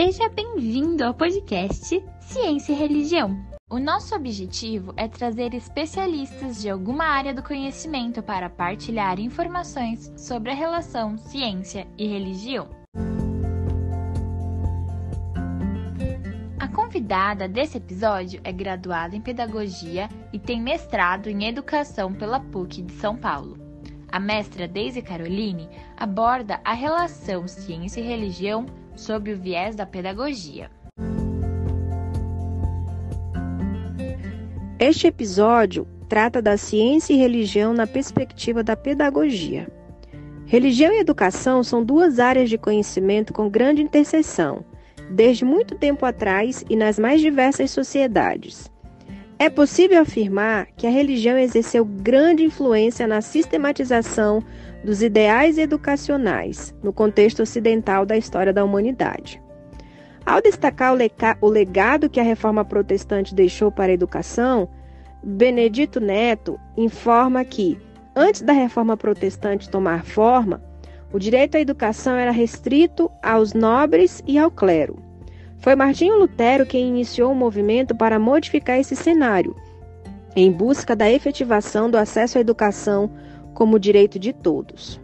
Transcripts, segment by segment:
Seja bem-vindo ao podcast Ciência e Religião. O nosso objetivo é trazer especialistas de alguma área do conhecimento para partilhar informações sobre a relação ciência e religião. A convidada desse episódio é graduada em Pedagogia e tem mestrado em Educação pela PUC de São Paulo. A mestra Daisy Caroline aborda a relação ciência e religião sob o viés da pedagogia. Este episódio trata da ciência e religião na perspectiva da pedagogia. Religião e educação são duas áreas de conhecimento com grande interseção, desde muito tempo atrás e nas mais diversas sociedades. É possível afirmar que a religião exerceu grande influência na sistematização dos ideais educacionais no contexto ocidental da história da humanidade. Ao destacar o legado que a reforma protestante deixou para a educação, Benedito Neto informa que, antes da reforma protestante tomar forma, o direito à educação era restrito aos nobres e ao clero. Foi Martinho Lutero quem iniciou o um movimento para modificar esse cenário, em busca da efetivação do acesso à educação como direito de todos.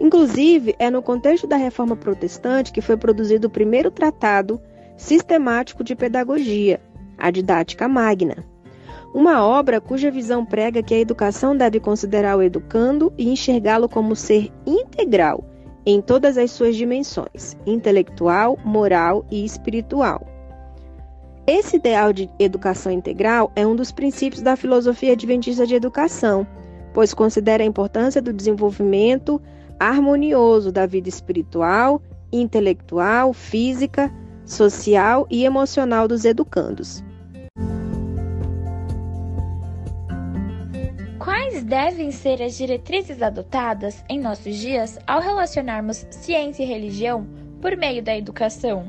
Inclusive, é no contexto da reforma protestante que foi produzido o primeiro tratado sistemático de pedagogia, a Didática Magna. Uma obra cuja visão prega que a educação deve considerar o educando e enxergá-lo como ser integral em todas as suas dimensões, intelectual, moral e espiritual. Esse ideal de educação integral é um dos princípios da filosofia adventista de educação pois considera a importância do desenvolvimento harmonioso da vida espiritual, intelectual, física, social e emocional dos educandos. Quais devem ser as diretrizes adotadas em nossos dias ao relacionarmos ciência e religião por meio da educação?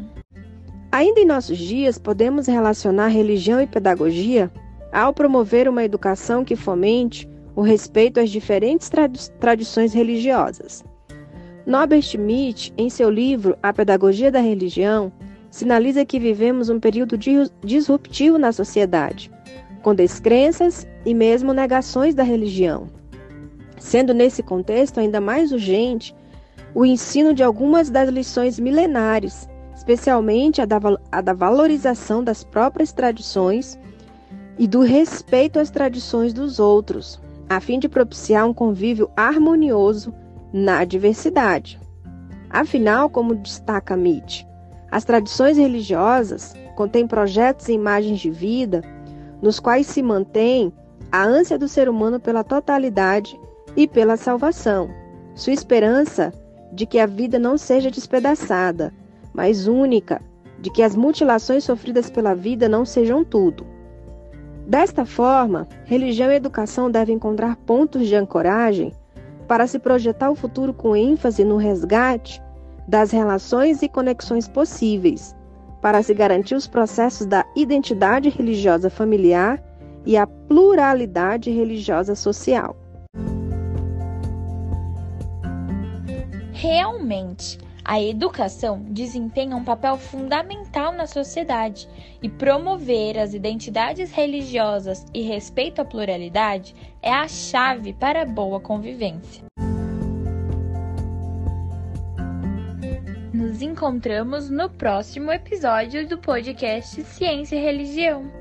Ainda em nossos dias, podemos relacionar religião e pedagogia ao promover uma educação que fomente o respeito às diferentes tradi tradições religiosas. Norbert Schmidt, em seu livro A Pedagogia da Religião, sinaliza que vivemos um período disruptivo na sociedade, com descrenças e mesmo negações da religião. Sendo nesse contexto ainda mais urgente o ensino de algumas das lições milenares, especialmente a da, a da valorização das próprias tradições e do respeito às tradições dos outros, a fim de propiciar um convívio harmonioso na diversidade. Afinal, como destaca Mitch, as tradições religiosas contêm projetos e imagens de vida nos quais se mantém a ânsia do ser humano pela totalidade e pela salvação, sua esperança de que a vida não seja despedaçada, mas única, de que as mutilações sofridas pela vida não sejam tudo. Desta forma, religião e educação devem encontrar pontos de ancoragem para se projetar o futuro com ênfase no resgate das relações e conexões possíveis, para se garantir os processos da identidade religiosa familiar e a pluralidade religiosa social. Realmente, a educação desempenha um papel fundamental na sociedade e promover as identidades religiosas e respeito à pluralidade é a chave para a boa convivência. Nos encontramos no próximo episódio do podcast Ciência e Religião.